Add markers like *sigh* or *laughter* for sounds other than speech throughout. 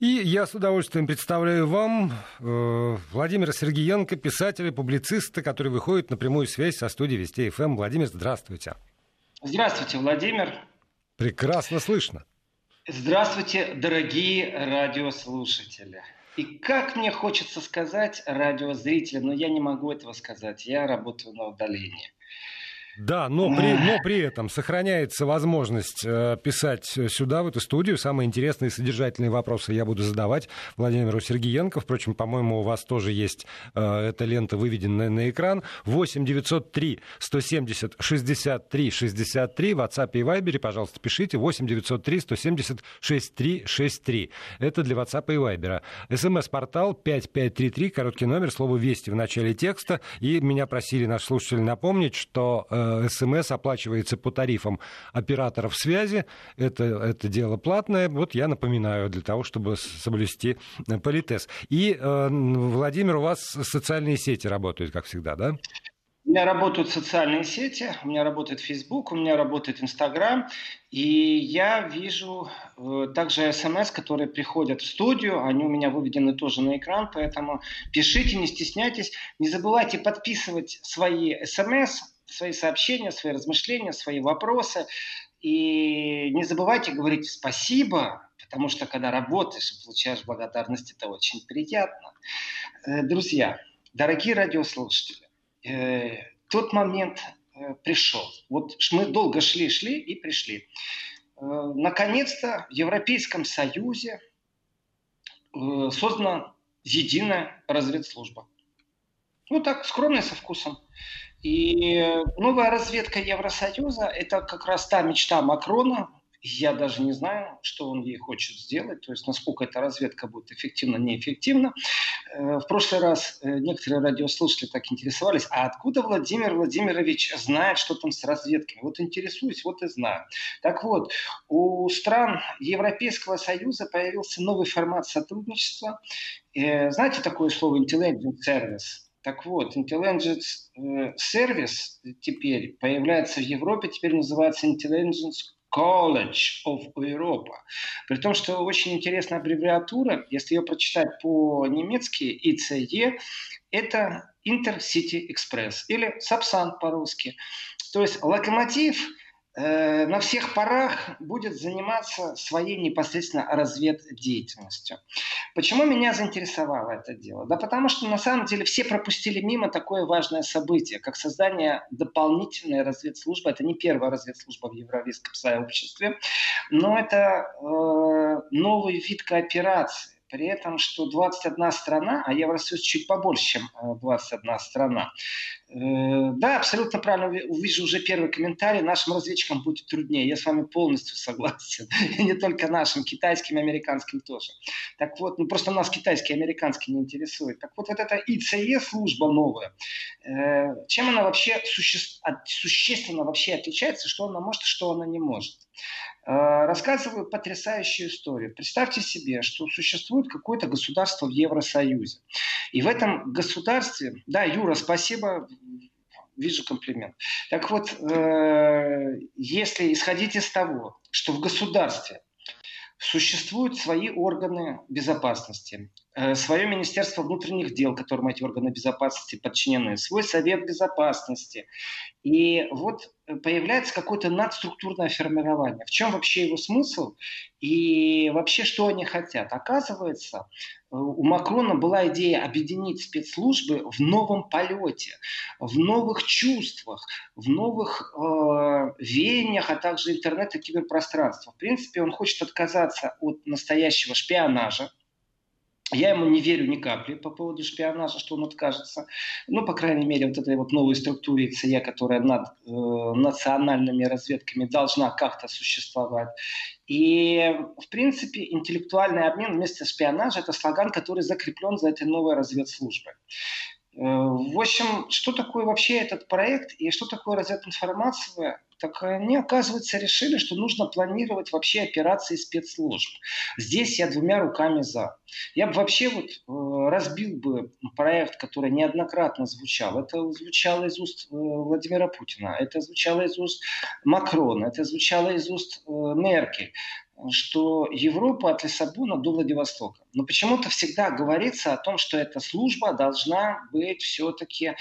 И я с удовольствием представляю вам э, Владимира Сергеенко, писателя, публициста, который выходит на прямую связь со студией Вести ФМ. Владимир, здравствуйте. Здравствуйте, Владимир. Прекрасно слышно. Здравствуйте, дорогие радиослушатели. И как мне хочется сказать радиозрителям, но я не могу этого сказать. Я работаю на удалении. Да, но при, но при этом сохраняется возможность э, писать сюда, в эту студию. Самые интересные и содержательные вопросы я буду задавать Владимиру Сергеенко. Впрочем, по-моему, у вас тоже есть э, эта лента выведенная на экран. 8 903 170 63 63. В WhatsApp и Viber, пожалуйста, пишите. 8 903 170 63 63. Это для WhatsApp и Viber. СМС-портал 5533, короткий номер, слово «Вести» в начале текста. И меня просили наши слушатели напомнить, что э, СМС оплачивается по тарифам операторов связи. Это, это дело платное. Вот я напоминаю для того, чтобы соблюсти э, политез. И, э, Владимир, у вас социальные сети работают, как всегда, да? У меня работают социальные сети, у меня работает Facebook, у меня работает Instagram, и я вижу э, также смс, которые приходят в студию, они у меня выведены тоже на экран, поэтому пишите, не стесняйтесь, не забывайте подписывать свои смс, свои сообщения, свои размышления, свои вопросы. И не забывайте говорить спасибо, потому что когда работаешь и получаешь благодарность, это очень приятно. Э, друзья, дорогие радиослушатели, э, тот момент э, пришел. Вот мы долго шли-шли и пришли. Наконец-то в Европейском Союзе создана единая разведслужба. Ну так, скромная со вкусом. И новая разведка Евросоюза – это как раз та мечта Макрона. Я даже не знаю, что он ей хочет сделать, то есть насколько эта разведка будет эффективна, неэффективна. Э, в прошлый раз э, некоторые радиослушатели так интересовались, а откуда Владимир Владимирович знает, что там с разведками? Вот интересуюсь, вот и знаю. Так вот, у стран Европейского Союза появился новый формат сотрудничества. Э, знаете такое слово «intelligence service»? Так вот, Intelligence э, Service теперь появляется в Европе, теперь называется Intelligence College of Europa. При том, что очень интересная аббревиатура, если ее прочитать по-немецки, ICE, это Intercity Express или Сапсан по-русски. То есть локомотив – Э, на всех парах будет заниматься своей непосредственно разведдеятельностью. Почему меня заинтересовало это дело? Да потому что на самом деле все пропустили мимо такое важное событие, как создание дополнительной разведслужбы. Это не первая разведслужба в Европейском сообществе, но это э, новый вид кооперации при этом, что 21 страна, а Евросоюз чуть побольше, чем 21 э, страна. Э, да, абсолютно правильно увижу уже первый комментарий. Нашим разведчикам будет труднее. Я с вами полностью согласен. *laughs* И не только нашим, китайским и американским тоже. Так вот, ну просто нас китайский и американский не интересует. Так вот, вот эта ИЦЕ служба новая, э, чем она вообще суще... существенно вообще отличается, что она может, что она не может? Э, рассказываю потрясающую историю. Представьте себе, что существует какое-то государство в Евросоюзе. И в этом государстве, да, Юра, спасибо, вижу комплимент. Так вот, э, если исходить из того, что в государстве существуют свои органы безопасности, свое Министерство внутренних дел, которому эти органы безопасности подчинены, свой Совет безопасности. И вот появляется какое-то надструктурное формирование. В чем вообще его смысл и вообще что они хотят? Оказывается, э, у Макрона была идея объединить спецслужбы в новом полете, в новых чувствах, в новых э, веяниях, а также интернет и киберпространства. В принципе, он хочет отказаться от настоящего шпионажа, я ему не верю ни капли по поводу шпионажа, что он откажется. Ну, по крайней мере, вот этой вот новой структуре ИЦЕ, которая над э, национальными разведками должна как-то существовать. И, в принципе, интеллектуальный обмен вместе с шпионажем – это слоган, который закреплен за этой новой разведслужбой. Э, в общем, что такое вообще этот проект и что такое развединформация? Так они, оказывается, решили, что нужно планировать вообще операции спецслужб. Здесь я двумя руками за. Я бы вообще вот э, разбил бы проект, который неоднократно звучал. Это звучало из уст э, Владимира Путина, это звучало из уст Макрона, это звучало из уст э, Меркель что Европа от Лиссабона до Владивостока. Но почему-то всегда говорится о том, что эта служба должна быть все-таки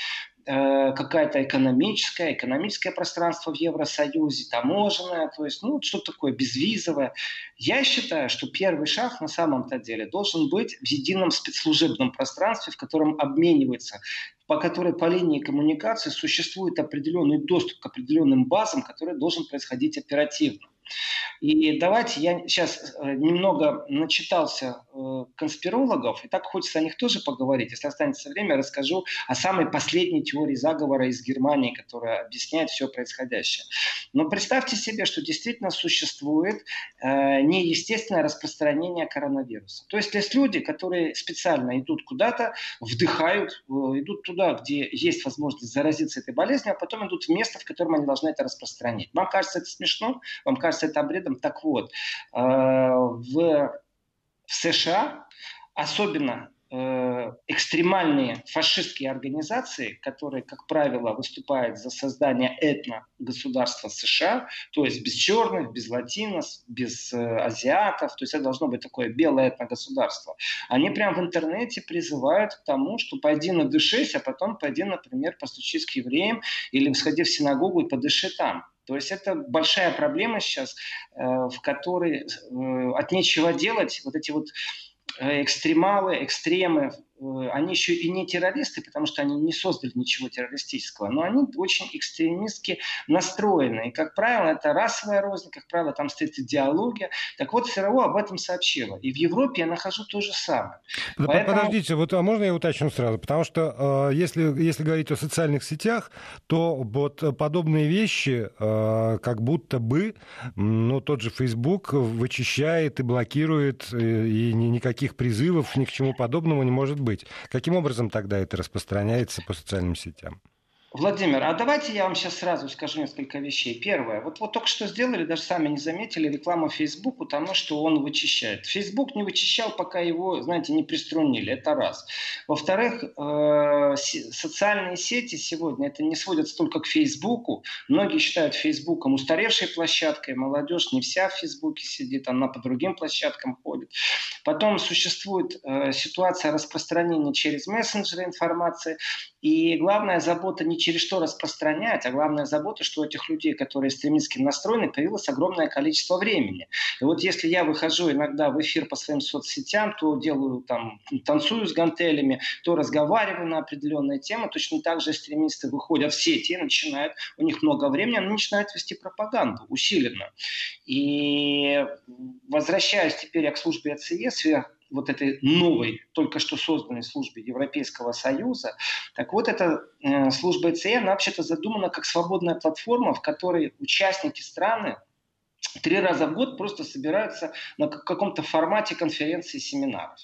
Э, какая-то экономическая, экономическое пространство в Евросоюзе, таможенное, то есть, ну, что такое безвизовое. Я считаю, что первый шаг на самом-то деле должен быть в едином спецслужебном пространстве, в котором обменивается по которой по линии коммуникации существует определенный доступ к определенным базам, который должен происходить оперативно. И давайте я сейчас э, немного начитался э, конспирологов, и так хочется о них тоже поговорить. Если останется время, расскажу о самой последней теории заговора из Германии, которая объясняет все происходящее. Но представьте себе, что действительно существует э, неестественное распространение коронавируса. То есть есть люди, которые специально идут куда-то, вдыхают, идут туда, где есть возможность заразиться этой болезнью, а потом идут в место, в котором они должны это распространить. Вам кажется это смешно? Вам кажется это бредом? этом. Так вот, э, в, США особенно экстремальные фашистские организации, которые, как правило, выступают за создание этно-государства США, то есть без черных, без латинов, без э, азиатов, то есть это должно быть такое белое этно-государство. Они прямо в интернете призывают к тому, что пойди надышись, а потом пойди, например, постучись к евреям или сходи в синагогу и подыши там. То есть это большая проблема сейчас, э, в которой э, от нечего делать вот эти вот э, экстремалы, экстремы, Э, они еще и не террористы, потому что они не создали ничего террористического, но они очень экстремистски настроены. И, как правило, это расовая рознь, как правило, там стоит идеология. Так вот, ЦРУ об этом сообщила. И в Европе я нахожу то же самое. Да, Поэтому... Подождите, вот, а можно я уточню сразу? Потому что э, если, если говорить о социальных сетях, то вот подобные вещи э, как будто бы ну, тот же Facebook вычищает и блокирует, э, и никаких призывов ни к чему подобному не может быть быть. Каким образом тогда это распространяется по социальным сетям? Владимир, а давайте я вам сейчас сразу скажу несколько вещей. Первое. Вот, вот только что сделали, даже сами не заметили, рекламу Фейсбуку тому, что он вычищает. Фейсбук не вычищал, пока его, знаете, не приструнили. Это раз. Во-вторых, э, социальные сети сегодня это не сводятся только к Фейсбуку. Многие считают Фейсбуком устаревшей площадкой. Молодежь не вся в Фейсбуке сидит, она по другим площадкам ходит. Потом существует э, ситуация распространения через мессенджеры информации. И главная забота не через что распространять, а главная забота, что у этих людей, которые экстремистски настроены, появилось огромное количество времени. И вот если я выхожу иногда в эфир по своим соцсетям, то делаю там, танцую с гантелями, то разговариваю на определенные темы, точно так же экстремисты выходят в сети начинают, у них много времени, они начинают вести пропаганду усиленно. И возвращаясь теперь к службе АЦЕ, вот этой новой, только что созданной службе Европейского Союза. Так вот, эта э, служба ЭЦН вообще-то задумана как свободная платформа, в которой участники страны три раза в год просто собираются на каком-то формате конференции, семинаров.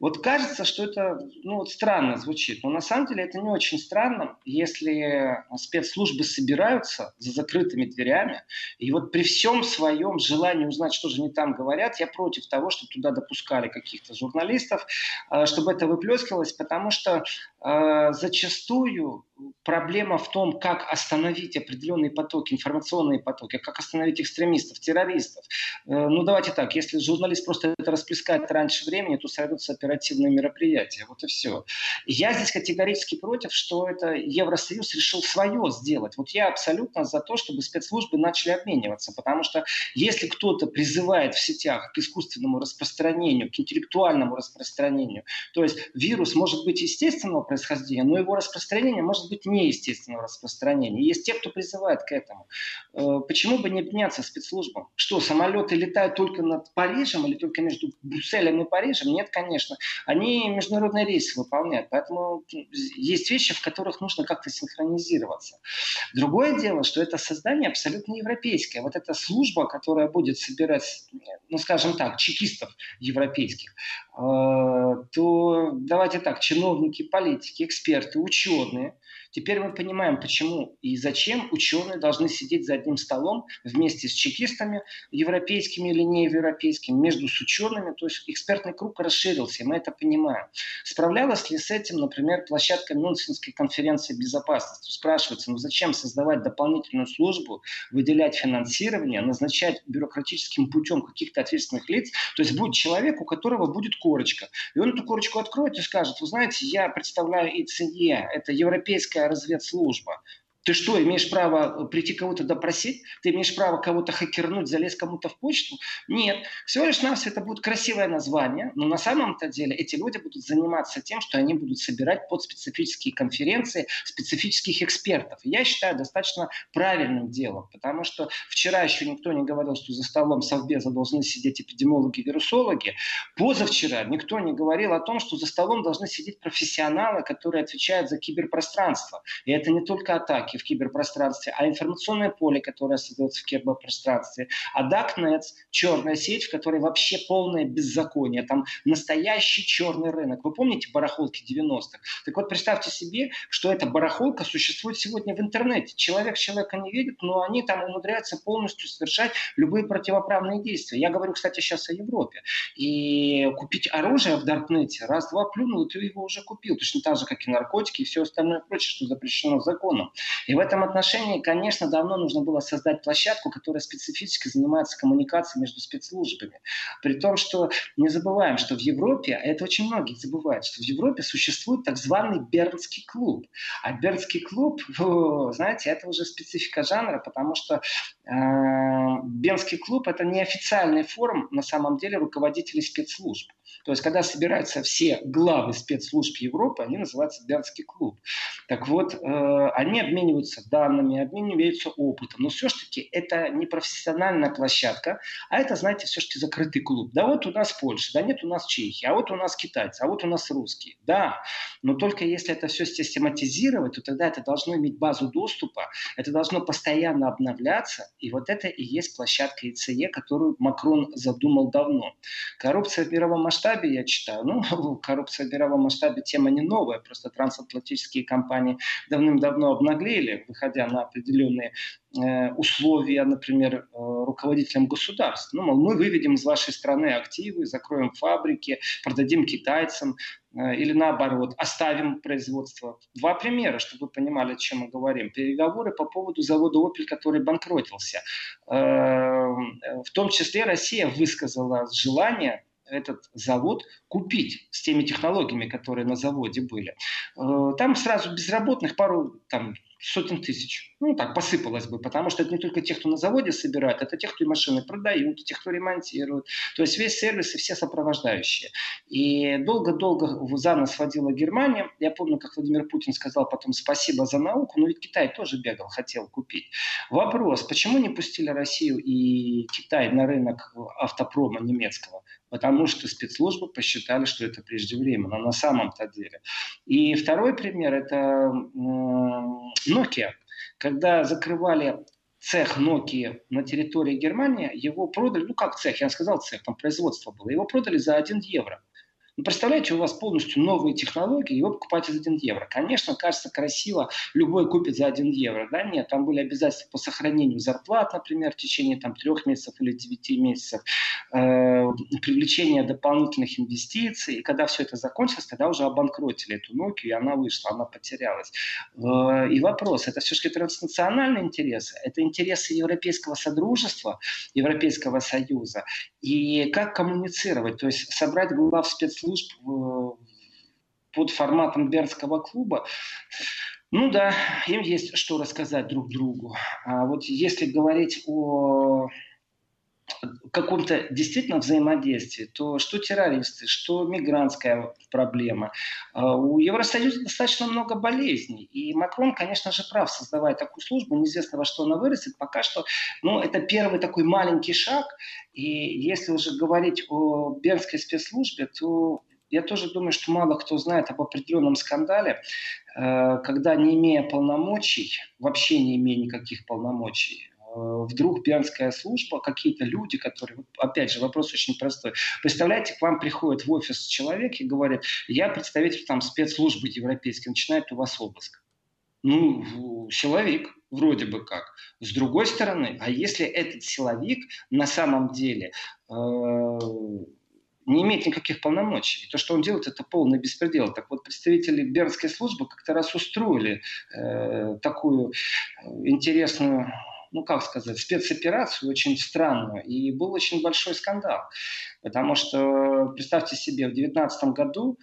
Вот кажется, что это ну, вот странно звучит, но на самом деле это не очень странно, если спецслужбы собираются за закрытыми дверями, и вот при всем своем желании узнать, что же они там говорят, я против того, чтобы туда допускали каких-то журналистов, э, чтобы это выплескивалось, потому что э, зачастую проблема в том, как остановить определенные потоки, информационные потоки, как остановить экстремистов, террористов. Э, ну, давайте так, если журналист просто это расплескает раньше времени, то сойдутся оперативные мероприятия. Вот и все. Я здесь категорически против, что это Евросоюз решил свое сделать. Вот я абсолютно за то, чтобы спецслужбы начали обмениваться, потому что если кто-то призывает в сетях к искусственному распространению, к интеллектуальному распространению, то есть вирус может быть естественного происхождения, но его распространение может быть неестественного распространения. Есть те, кто призывает к этому. Э, почему бы не обменяться спецслужбам? Что, самолеты летают только над Парижем или только между Брюсселем и Парижем? Нет, конечно. Они международные рейсы выполняют. Поэтому есть вещи, в которых нужно как-то синхронизироваться. Другое дело, что это создание абсолютно европейское. Вот эта служба, которая будет собирать, ну, скажем так, чекистов европейских, э, то давайте так, чиновники, политики, эксперты, ученые, Теперь мы понимаем, почему и зачем ученые должны сидеть за одним столом вместе с чекистами, европейскими или неевропейскими, между с учеными. То есть экспертный круг расширился, и мы это понимаем. Справлялась ли с этим, например, площадка Мюнхенской конференции безопасности? Спрашивается, ну зачем создавать дополнительную службу, выделять финансирование, назначать бюрократическим путем каких-то ответственных лиц? То есть будет человек, у которого будет корочка. И он эту корочку откроет и скажет, вы знаете, я представляю ИЦЕ, это Европейская разведслужба. Ты что, имеешь право прийти кого-то допросить? Ты имеешь право кого-то хакернуть, залезть кому-то в почту? Нет. Всего лишь нас это будет красивое название, но на самом-то деле эти люди будут заниматься тем, что они будут собирать под специфические конференции специфических экспертов. я считаю достаточно правильным делом, потому что вчера еще никто не говорил, что за столом Совбеза должны сидеть эпидемиологи-вирусологи. Позавчера никто не говорил о том, что за столом должны сидеть профессионалы, которые отвечают за киберпространство. И это не только атаки атаки в киберпространстве, а информационное поле, которое создается в киберпространстве, а Darknet, черная сеть, в которой вообще полное беззаконие, там настоящий черный рынок. Вы помните барахолки 90-х? Так вот, представьте себе, что эта барахолка существует сегодня в интернете. Человек человека не видит, но они там умудряются полностью совершать любые противоправные действия. Я говорю, кстати, сейчас о Европе. И купить оружие в Даркнете, раз-два плюнул, ты его уже купил. Точно так же, как и наркотики и все остальное прочее, что запрещено законом. И в этом отношении, конечно, давно нужно было создать площадку, которая специфически занимается коммуникацией между спецслужбами. При том, что не забываем, что в Европе, а это очень многие забывают, что в Европе существует так званый Бернский клуб. А Бернский клуб, знаете, это уже специфика жанра, потому что э, Бернский клуб это неофициальный форум на самом деле руководителей спецслужб. То есть, когда собираются все главы спецслужб Европы, они называются Бернский клуб. Так вот, э, они обмениваются данными, обмениваются опытом. Но все-таки это не профессиональная площадка, а это, знаете, все-таки закрытый клуб. Да вот у нас Польша, да нет у нас Чехия, а вот у нас китайцы, а вот у нас русские. Да, но только если это все систематизировать, то тогда это должно иметь базу доступа, это должно постоянно обновляться. И вот это и есть площадка ИЦЕ, которую Макрон задумал давно. Коррупция в мировом масштабе я читаю, ну, *laughs* коррупция в мировом масштабе тема не новая, просто трансатлантические компании давным-давно обнаглели, выходя на определенные э, условия, например, э, руководителям государств. Ну, мол, мы выведем из вашей страны активы, закроем фабрики, продадим китайцам, э, или наоборот, оставим производство. Два примера, чтобы вы понимали, о чем мы говорим. Переговоры по поводу завода «Опель», который банкротился. В том числе Россия высказала желание этот завод купить с теми технологиями, которые на заводе были. Э, там сразу безработных пару там, сотен тысяч. Ну, так посыпалось бы, потому что это не только те, кто на заводе собирает, это те, кто и машины продают, те, кто ремонтирует. То есть весь сервис и все сопровождающие. И долго-долго за нас водила Германия. Я помню, как Владимир Путин сказал потом спасибо за науку, но ведь Китай тоже бегал, хотел купить. Вопрос, почему не пустили Россию и Китай на рынок автопрома немецкого? Потому что спецслужбы посчитали, что это преждевременно на самом-то деле. И второй пример – это Nokia. Когда закрывали цех Nokia на территории Германии, его продали, ну как цех, я сказал цех, там производство было, его продали за 1 евро. Ну, представляете, у вас полностью новые технологии, его покупаете за 1 евро. Конечно, кажется красиво, любой купит за 1 евро. Да? Нет, там были обязательства по сохранению зарплат, например, в течение там, 3 месяцев или 9 месяцев, э, привлечение дополнительных инвестиций. И когда все это закончилось, тогда уже обанкротили эту Nokia, и она вышла, она потерялась. Э, и вопрос, это все-таки транснациональные интересы, это интересы Европейского Содружества, Европейского Союза. И как коммуницировать, то есть собрать глав спецслужб служб под форматом Бернского клуба, ну да, им есть что рассказать друг другу. А вот если говорить о каком-то действительно взаимодействии, то что террористы, что мигрантская проблема. А у Евросоюза достаточно много болезней. И Макрон, конечно же, прав, создавая такую службу. Неизвестно, во что она вырастет. Пока что ну, это первый такой маленький шаг. И если уже говорить о Бернской спецслужбе, то я тоже думаю, что мало кто знает об определенном скандале, э, когда не имея полномочий, вообще не имея никаких полномочий, вдруг Бернская служба, какие-то люди, которые, опять же, вопрос очень простой. Представляете, к вам приходит в офис человек и говорит, я представитель там спецслужбы европейской, начинает у вас обыск. Ну, силовик, вроде бы как. С другой стороны, а если этот силовик на самом деле э, не имеет никаких полномочий. То, что он делает, это полный беспредел. Так вот, представители Бернской службы как-то раз устроили э, такую э, интересную ну как сказать, спецоперацию очень странную. И был очень большой скандал. Потому что, представьте себе, в 2019 году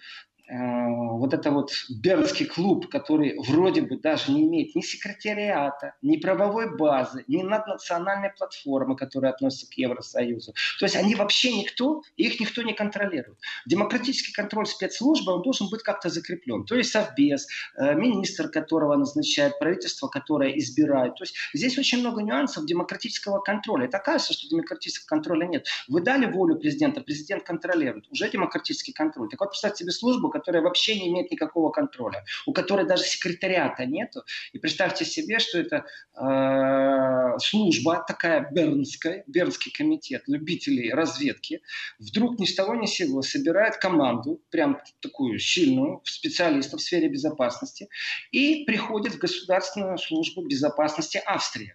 вот это вот Бернский клуб, который вроде бы даже не имеет ни секретариата, ни правовой базы, ни наднациональной платформы, которая относится к Евросоюзу. То есть они вообще никто, их никто не контролирует. Демократический контроль спецслужбы, он должен быть как-то закреплен. То есть совбез, э, министр, которого назначает, правительство, которое избирает. То есть здесь очень много нюансов демократического контроля. Это кажется, что демократического контроля нет. Вы дали волю президента, президент контролирует. Уже демократический контроль. Так вот, представьте себе службу, которая вообще не имеет никакого контроля, у которой даже секретариата нету. И представьте себе, что это э, служба такая бернская, бернский комитет любителей разведки, вдруг ни с того ни с сего собирает команду, прям такую сильную, специалистов в сфере безопасности, и приходит в Государственную службу безопасности Австрии.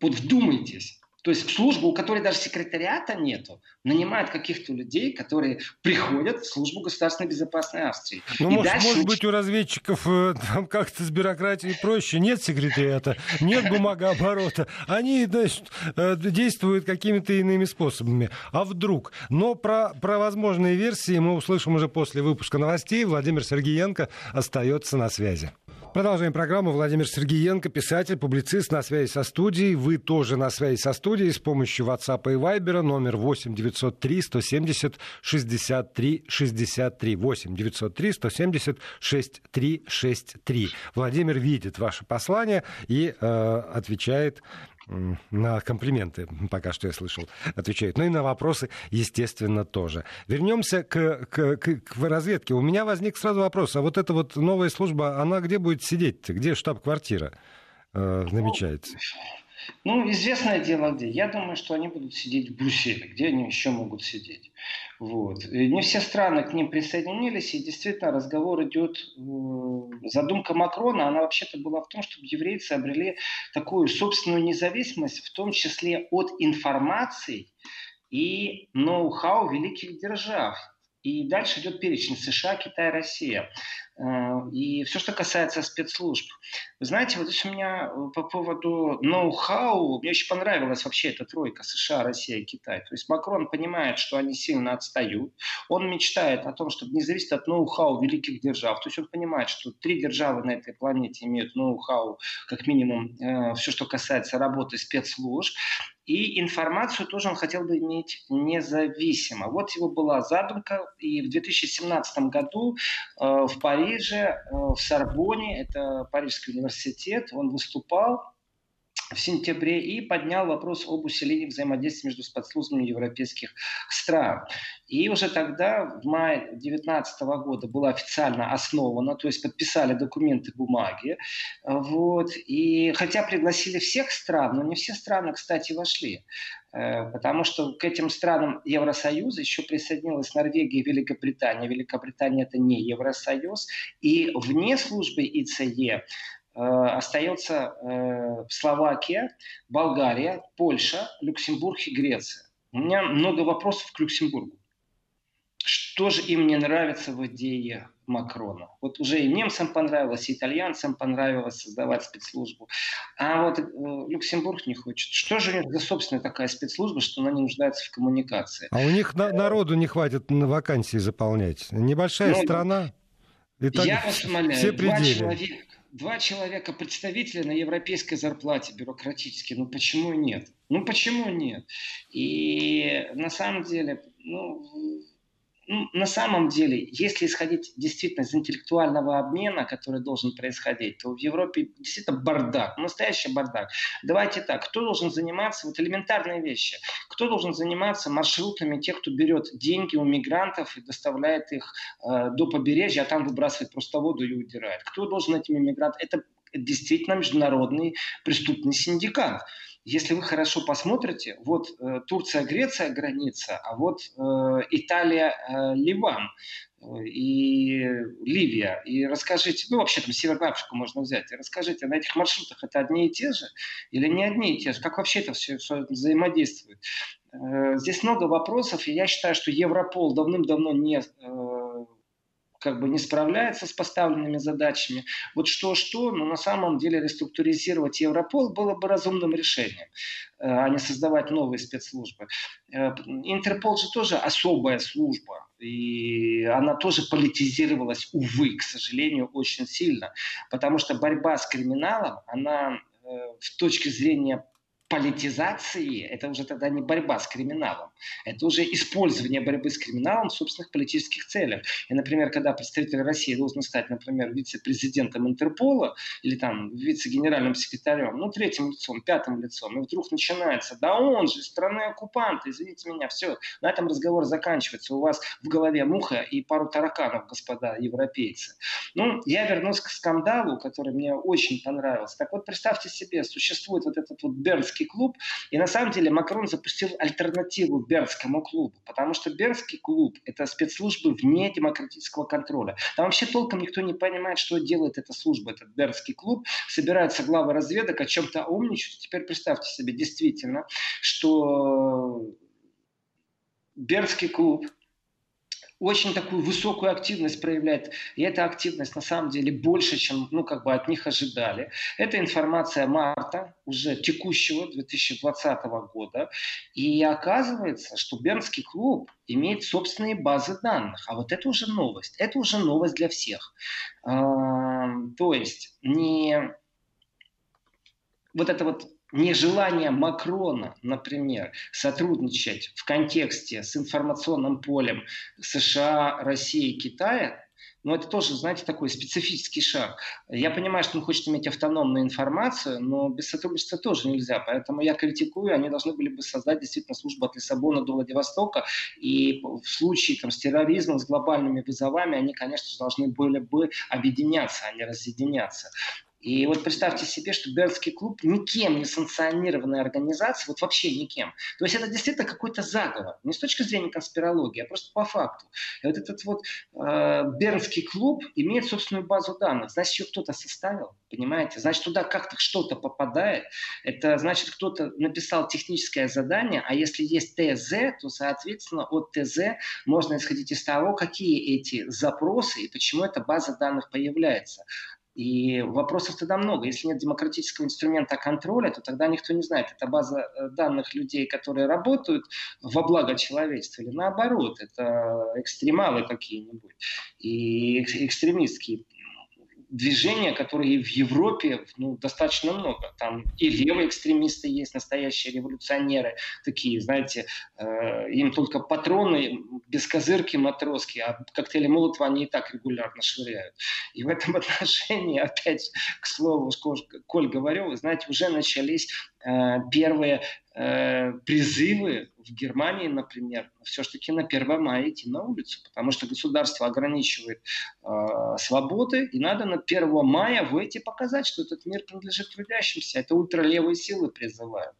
Вот вдумайтесь, то есть службу, у которой даже секретариата нету, нанимают каких-то людей, которые приходят в службу государственной безопасности Австрии. Ну, может, дальше... может быть, у разведчиков э, там как-то с бюрократией проще. Нет секретариата, нет бумагооборота. Они значит, э, действуют какими-то иными способами. А вдруг? Но про, про возможные версии мы услышим уже после выпуска новостей. Владимир Сергеенко остается на связи. Продолжаем программу. Владимир Сергеенко, писатель, публицист, на связи со студией. Вы тоже на связи со студией с помощью WhatsApp и Viber. Номер 8 903 170 63 63. 8 903 170 63 63. Владимир видит ваше послание и э, отвечает на комплименты, пока что я слышал, отвечают. Ну и на вопросы, естественно, тоже. Вернемся к, к, к, к разведке. У меня возник сразу вопрос. А вот эта вот новая служба, она где будет сидеть? Где штаб-квартира э, намечается? Ну, известное дело где. Я думаю, что они будут сидеть в Брюсселе. Где они еще могут сидеть? Вот. И не все страны к ним присоединились, и действительно разговор идет. Э, задумка Макрона, она вообще-то была в том, чтобы еврейцы обрели такую собственную независимость, в том числе от информации и ноу-хау великих держав. И дальше идет перечень США, Китай, Россия. Э, и все, что касается спецслужб. Вы знаете, вот здесь у меня э, по поводу ноу-хау, мне очень понравилась вообще эта тройка США, Россия Китай. То есть Макрон понимает, что они сильно отстают. Он мечтает о том, чтобы не зависеть от ноу-хау великих держав. То есть он понимает, что три державы на этой планете имеют ноу-хау, как минимум, э, все, что касается работы спецслужб. И информацию тоже он хотел бы иметь независимо. Вот его была задумка. И в 2017 году э, в Париже, э, в Сорбоне, это Парижский университет, он выступал в сентябре и поднял вопрос об усилении взаимодействия между спецслужбами европейских стран. И уже тогда, в мае 2019 года, было официально основано, то есть подписали документы бумаги. Вот. И хотя пригласили всех стран, но не все страны, кстати, вошли. Э, потому что к этим странам Евросоюза еще присоединилась Норвегия и Великобритания. Великобритания это не Евросоюз. И вне службы ИЦЕ остается э, Словакия, Болгария, Польша, Люксембург и Греция. У меня много вопросов к Люксембургу. Что же им не нравится в идее Макрона? Вот уже и немцам понравилось, и итальянцам понравилось создавать спецслужбу. А вот э, Люксембург не хочет. Что же у них за собственная такая спецслужба, что она не нуждается в коммуникации? А у них на, народу не хватит на вакансии заполнять. Небольшая ну, страна. И так я вас умоляю, два человека, два человека представителя на европейской зарплате бюрократически, ну почему нет? Ну почему нет? И на самом деле, ну, ну, на самом деле, если исходить действительно из интеллектуального обмена, который должен происходить, то в Европе действительно бардак, настоящий бардак. Давайте так, кто должен заниматься, вот элементарные вещи, кто должен заниматься маршрутами тех, кто берет деньги у мигрантов и доставляет их э, до побережья, а там выбрасывает просто воду и удирает. Кто должен этими мигрантами? Это действительно международный преступный синдикат. Если вы хорошо посмотрите, вот э, Турция-Греция граница, а вот э, Италия-Ливан э, и Ливия. И расскажите, ну вообще там Северную Африку можно взять, и расскажите, на этих маршрутах это одни и те же или не одни и те же? Как вообще это все, все взаимодействует? Э, здесь много вопросов, и я считаю, что Европол давным-давно не э, как бы не справляется с поставленными задачами. Вот что-что, но на самом деле реструктуризировать Европол было бы разумным решением, э, а не создавать новые спецслужбы. Интерпол же тоже особая служба, и она тоже политизировалась, увы, к сожалению, очень сильно, потому что борьба с криминалом, она с точки зрения политизации, это уже тогда не борьба с криминалом, это уже использование борьбы с криминалом в собственных политических целях. И, например, когда представитель России должен стать, например, вице-президентом Интерпола или там вице-генеральным секретарем, ну, третьим лицом, пятым лицом, и вдруг начинается, да он же страны оккупанта, извините меня, все, на этом разговор заканчивается, у вас в голове муха и пару тараканов, господа европейцы. Ну, я вернусь к скандалу, который мне очень понравился. Так вот, представьте себе, существует вот этот вот Бернский Бернский клуб. И на самом деле Макрон запустил альтернативу Бернскому клубу, потому что Бернский клуб – это спецслужбы вне демократического контроля. Там вообще толком никто не понимает, что делает эта служба, этот Бернский клуб. Собираются главы разведок о чем-то умничать. Теперь представьте себе действительно, что Бернский клуб очень такую высокую активность проявляет. И эта активность на самом деле больше, чем ну, как бы от них ожидали. Это информация марта уже текущего 2020 года. И оказывается, что Бернский клуб имеет собственные базы данных. А вот это уже новость. Это уже новость для всех. То есть не вот это вот нежелание Макрона, например, сотрудничать в контексте с информационным полем США, России Китая, но это тоже, знаете, такой специфический шаг. Я понимаю, что он хочет иметь автономную информацию, но без сотрудничества тоже нельзя. Поэтому я критикую, они должны были бы создать действительно службу от Лиссабона до Владивостока. И в случае там, с терроризмом, с глобальными вызовами, они, конечно же, должны были бы объединяться, а не разъединяться. И вот представьте себе, что Бернский клуб никем не санкционированная организация, вот вообще никем. То есть это действительно какой-то заговор. Не с точки зрения конспирологии, а просто по факту. И вот этот вот э, Бернский клуб имеет собственную базу данных. Значит, ее кто-то составил, понимаете? Значит, туда как-то что-то попадает. Это значит, кто-то написал техническое задание, а если есть ТЗ, то, соответственно, от ТЗ можно исходить из того, какие эти запросы и почему эта база данных появляется. И вопросов тогда много. Если нет демократического инструмента контроля, то тогда никто не знает, это база э, данных людей, которые работают во благо человечества, или наоборот, это экстремалы какие-нибудь и экстремистские движения, которые в Европе ну, достаточно много. Там и левые экстремисты есть, настоящие революционеры, такие, знаете, э, им только патроны без козырки матроски, а коктейли Молотова они и так регулярно швыряют. И в этом *laughs* отношении, опять, к слову, Коль говорю, вы знаете, уже начались э, первые Э, призывы в Германии, например, все-таки на 1 мая идти на улицу, потому что государство ограничивает э, свободы, и надо на 1 мая выйти показать, что этот мир принадлежит трудящимся. Это ультралевые силы призывают.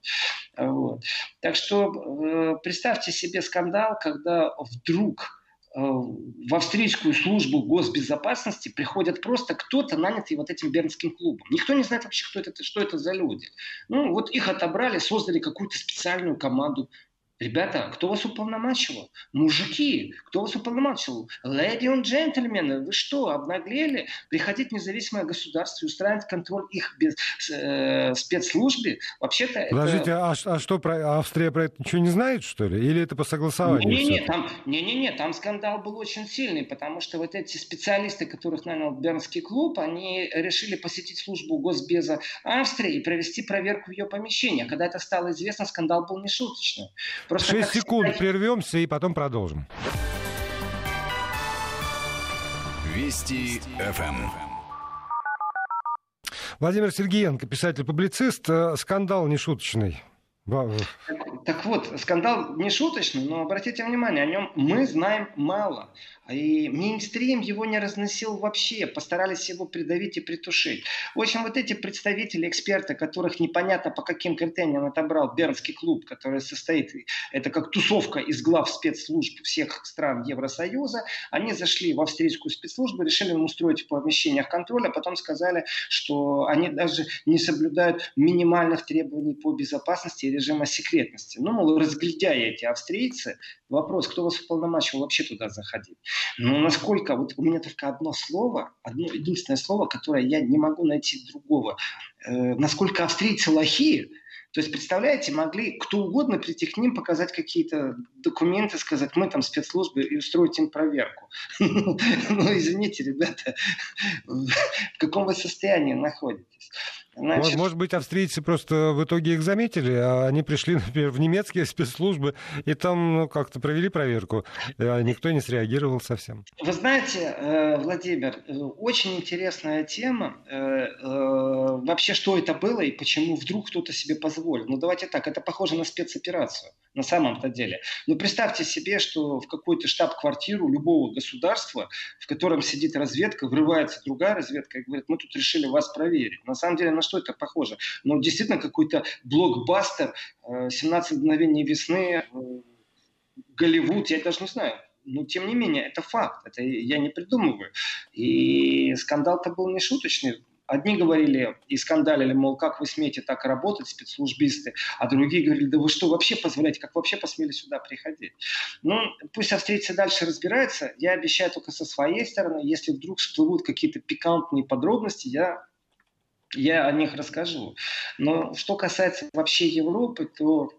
Вот. Так что э, представьте себе скандал, когда вдруг в австрийскую службу госбезопасности приходят просто кто-то, нанятый вот этим Бернским клубом. Никто не знает вообще, кто это, что это за люди. Ну, вот их отобрали, создали какую-то специальную команду Ребята, кто вас уполномочил? Мужики, кто вас уполномочил? Леди и джентльмены, вы что, обнаглели? Приходить в независимое государство и устраивать контроль их без, э, спецслужбе? Вообще-то Подождите, это... а, а что, про, Австрия про это ничего не знает, что ли? Или это по согласованию? Не-не-не, там, не-не-не, там скандал был очень сильный, потому что вот эти специалисты, которых нанял Бернский клуб, они решили посетить службу Госбеза Австрии и провести проверку ее помещения. Когда это стало известно, скандал был нешуточный. Просто 6 секунд всегда... прервемся и потом продолжим. Вести ФМ. Владимир Сергеенко, писатель-публицист. Э, скандал нешуточный. Так, так вот, скандал не шуточный, но обратите внимание, о нем мы знаем мало. И мейнстрим его не разносил вообще, постарались его придавить и притушить. В общем, вот эти представители, эксперты, которых непонятно по каким критериям отобрал Бернский клуб, который состоит, это как тусовка из глав спецслужб всех стран Евросоюза, они зашли в австрийскую спецслужбу, решили им устроить в помещениях контроля, а потом сказали, что они даже не соблюдают минимальных требований по безопасности режима секретности. Ну, мол, разглядяя эти австрийцы, вопрос, кто вас уполномочил вообще туда заходить. Но насколько, вот у меня только одно слово, одно единственное слово, которое я не могу найти другого. Э, насколько австрийцы лохи, то есть, представляете, могли кто угодно прийти к ним, показать какие-то документы, сказать, мы там спецслужбы, и устроить им проверку. *laughs* Ну, извините, ребята, *laughs* в каком вы состоянии находитесь? Значит... Может быть, австрийцы просто в итоге их заметили, а они пришли, *laughs* например, в немецкие спецслужбы и там ну, как-то провели проверку, а никто не среагировал совсем. Вы знаете, э, Владимир, э, очень интересная тема. Э, вообще, что это было и почему вдруг кто-то себе позволил? Ну, давайте так, это похоже на спецоперацию на самом-то деле. Но представьте себе, что в какую-то штаб-квартиру любого государства, в котором сидит разведка, врывается другая разведка и говорит, мы тут решили вас проверить. На самом деле, что это похоже? Ну, действительно, какой-то блокбастер, 17 мгновений весны, Голливуд, я даже не знаю. Но, тем не менее, это факт. Это я не придумываю. И скандал-то был не шуточный. Одни говорили и скандалили, мол, как вы смеете так работать, спецслужбисты, а другие говорили, да вы что вообще позволяете, как вообще посмели сюда приходить? Ну, пусть австрийцы дальше разбираются. Я обещаю только со своей стороны, если вдруг всплывут какие-то пикантные подробности, я я о них расскажу. Но что касается вообще Европы, то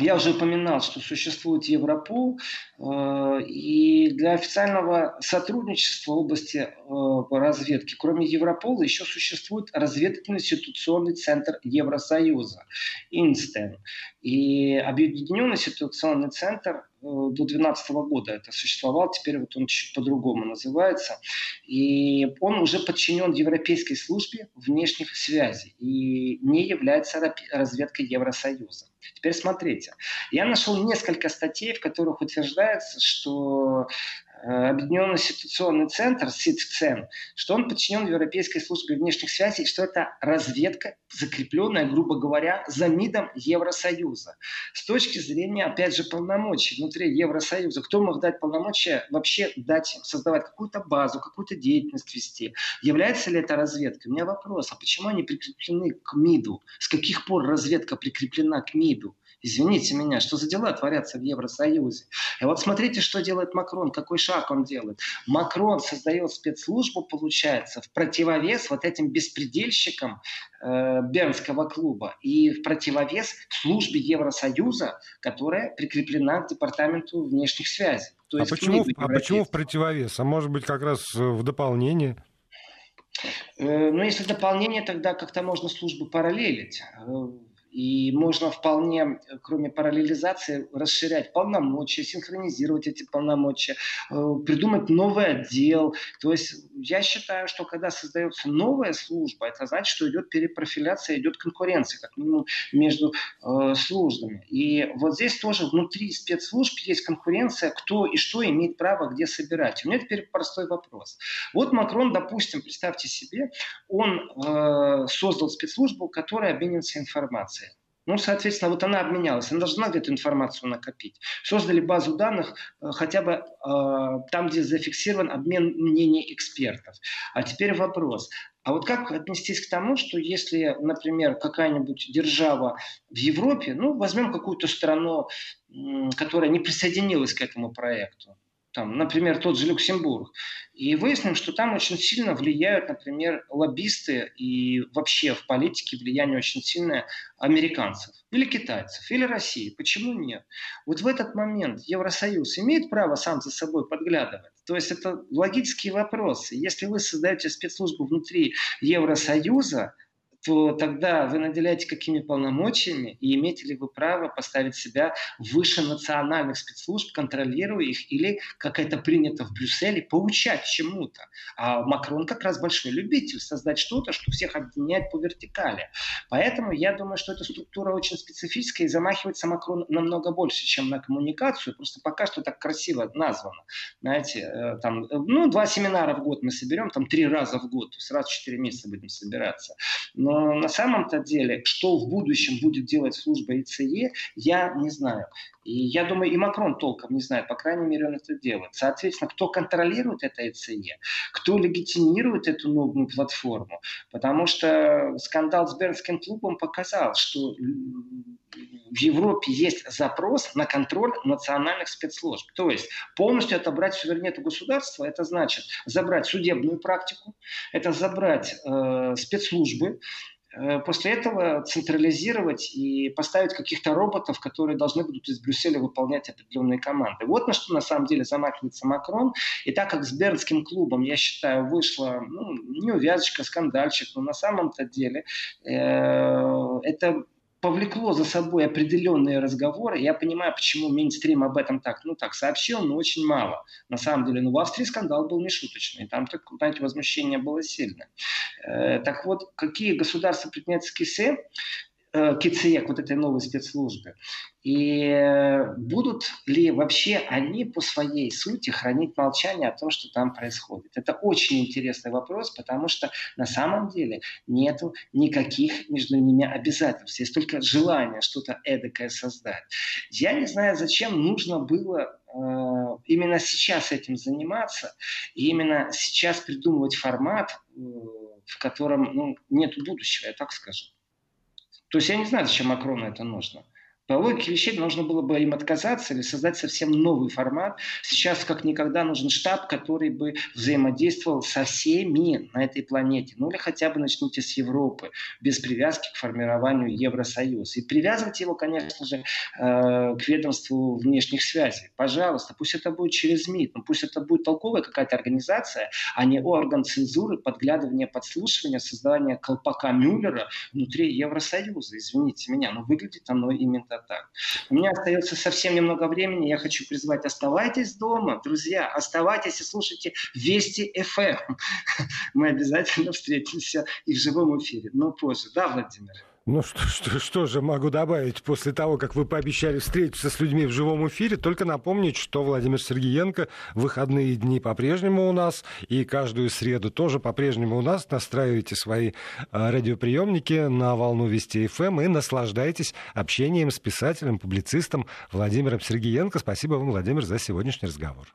я уже упоминал, что существует Европол, э, и для официального сотрудничества в области э, разведки, кроме Европола, еще существует разведывательный ситуационный центр Евросоюза, Инстен. И Объединенный ситуационный центр до 2012 года это существовал, теперь вот он чуть по-другому называется. И он уже подчинен Европейской службе внешних связей и не является разведкой Евросоюза. Теперь смотрите, я нашел несколько статей, в которых утверждается, что Э, Объединенный ситуационный центр, СИТЦЕН, что он подчинен Европейской службе внешних связей, что это разведка, закрепленная, грубо говоря, за МИДом Евросоюза. С точки зрения, опять же, полномочий внутри Евросоюза, кто мог дать полномочия вообще дать, создавать какую-то базу, какую-то деятельность вести? Является ли это разведкой? У меня вопрос, а почему они прикреплены к МИДу? С каких пор разведка прикреплена к МИДу? Извините меня, что за дела творятся в Евросоюзе? И вот смотрите, что делает Макрон, какой шаг он делает. Макрон создает спецслужбу, получается, в противовес вот этим беспредельщикам э, Бернского клуба и в противовес службе Евросоюза, которая прикреплена к Департаменту внешних связей. То а, почему, а почему в противовес? А может быть как раз в дополнение? Э, ну, если дополнение, тогда как-то можно службы параллелить. Э, и можно вполне, кроме параллелизации, расширять полномочия, синхронизировать эти полномочия, э, придумать новый отдел. То есть я считаю, что когда создается новая служба, это значит, что идет перепрофиляция, идет конкуренция, как минимум, между э, службами. И вот здесь тоже внутри спецслужб есть конкуренция, кто и что имеет право где собирать. У меня теперь простой вопрос. Вот Макрон, допустим, представьте себе, он э, создал спецслужбу, которая обменивается информацией. Ну, соответственно, вот она обменялась. Она должна эту информацию накопить. Создали базу данных э, хотя бы э, там, где зафиксирован обмен мнений экспертов. А теперь вопрос. А вот как отнестись к тому, что если, например, какая-нибудь держава в Европе, ну, возьмем какую-то страну, которая не присоединилась к этому проекту, там, например, тот же Люксембург, и выясним, что там очень сильно влияют, например, лоббисты и вообще в политике влияние очень сильное американцев или китайцев, или России. Почему нет? Вот в этот момент Евросоюз имеет право сам за собой подглядывать? То есть это логические вопросы. Если вы создаете спецслужбу внутри Евросоюза, то тогда вы наделяете какими полномочиями и имеете ли вы право поставить себя выше национальных спецслужб, контролируя их, или, как это принято в Брюсселе, поучать чему-то. А Макрон как раз большой любитель создать что-то, что всех объединяет по вертикали. Поэтому я думаю, что эта структура очень специфическая, и замахивается Макрон намного больше, чем на коммуникацию. Просто пока что так красиво названо. Знаете, э, там, ну, два семинара в год мы соберем, там три раза в год, то есть раз в четыре месяца будем собираться. Но но на самом-то деле, что в будущем будет делать служба ИЦЕ, я не знаю. И я думаю, и Макрон толком не знает, по крайней мере, он это делает. Соответственно, кто контролирует это ИЦЕ, кто легитимирует эту новую платформу, потому что скандал с Бернским клубом показал, что в Европе есть запрос на контроль национальных спецслужб. То есть полностью отобрать суверенитет у государства, это значит забрать судебную практику, это забрать э, спецслужбы, после этого централизировать и поставить каких-то роботов, которые должны будут из Брюсселя выполнять определенные команды. Вот на что на самом деле замахивается Макрон. И так как с Бернским клубом, я считаю, вышла ну, неувязочка, скандальчик, но на самом-то деле э, это повлекло за собой определенные разговоры. Я понимаю, почему мейнстрим об этом так, ну так, сообщил, но очень мало. На самом деле, ну в Австрии скандал был нешуточный. Там, так, знаете, возмущение было сильное. Э, так вот, какие государства КИСЕ? Э, КЦЕК, вот этой новой спецслужбы. И э, будут ли вообще они по своей сути хранить молчание о том, что там происходит? Это очень интересный вопрос, потому что на самом деле нет никаких между ними обязательств. Есть только желание что-то эдакое создать. Я не знаю, зачем нужно было э, именно сейчас этим заниматься, и именно сейчас придумывать формат, э, в котором ну, нет будущего, я так скажу. То есть я не знаю, зачем Макрону это нужно. По логике вещей нужно было бы им отказаться или создать совсем новый формат. Сейчас как никогда нужен штаб, который бы взаимодействовал со всеми на этой планете. Ну или хотя бы начните с Европы, без привязки к формированию Евросоюза. И привязывать его, конечно же, э, к ведомству внешних связей. Пожалуйста, пусть это будет через МИД, но пусть это будет толковая какая-то организация, а не орган цензуры, подглядывания, подслушивания, создания колпака Мюллера внутри Евросоюза. Извините меня, но выглядит оно именно так. У меня остается совсем немного времени. Я хочу призвать, оставайтесь дома, друзья, оставайтесь и слушайте Вести ФМ. *laughs* Мы обязательно встретимся и в живом эфире, но позже. Да, Владимир? Ну что, что, что же могу добавить после того, как вы пообещали встретиться с людьми в живом эфире, только напомнить, что Владимир Сергеенко выходные дни по-прежнему у нас, и каждую среду тоже по-прежнему у нас. Настраивайте свои а, радиоприемники на волну Вести ФМ эм и наслаждайтесь общением с писателем, публицистом Владимиром Сергеенко. Спасибо вам, Владимир, за сегодняшний разговор.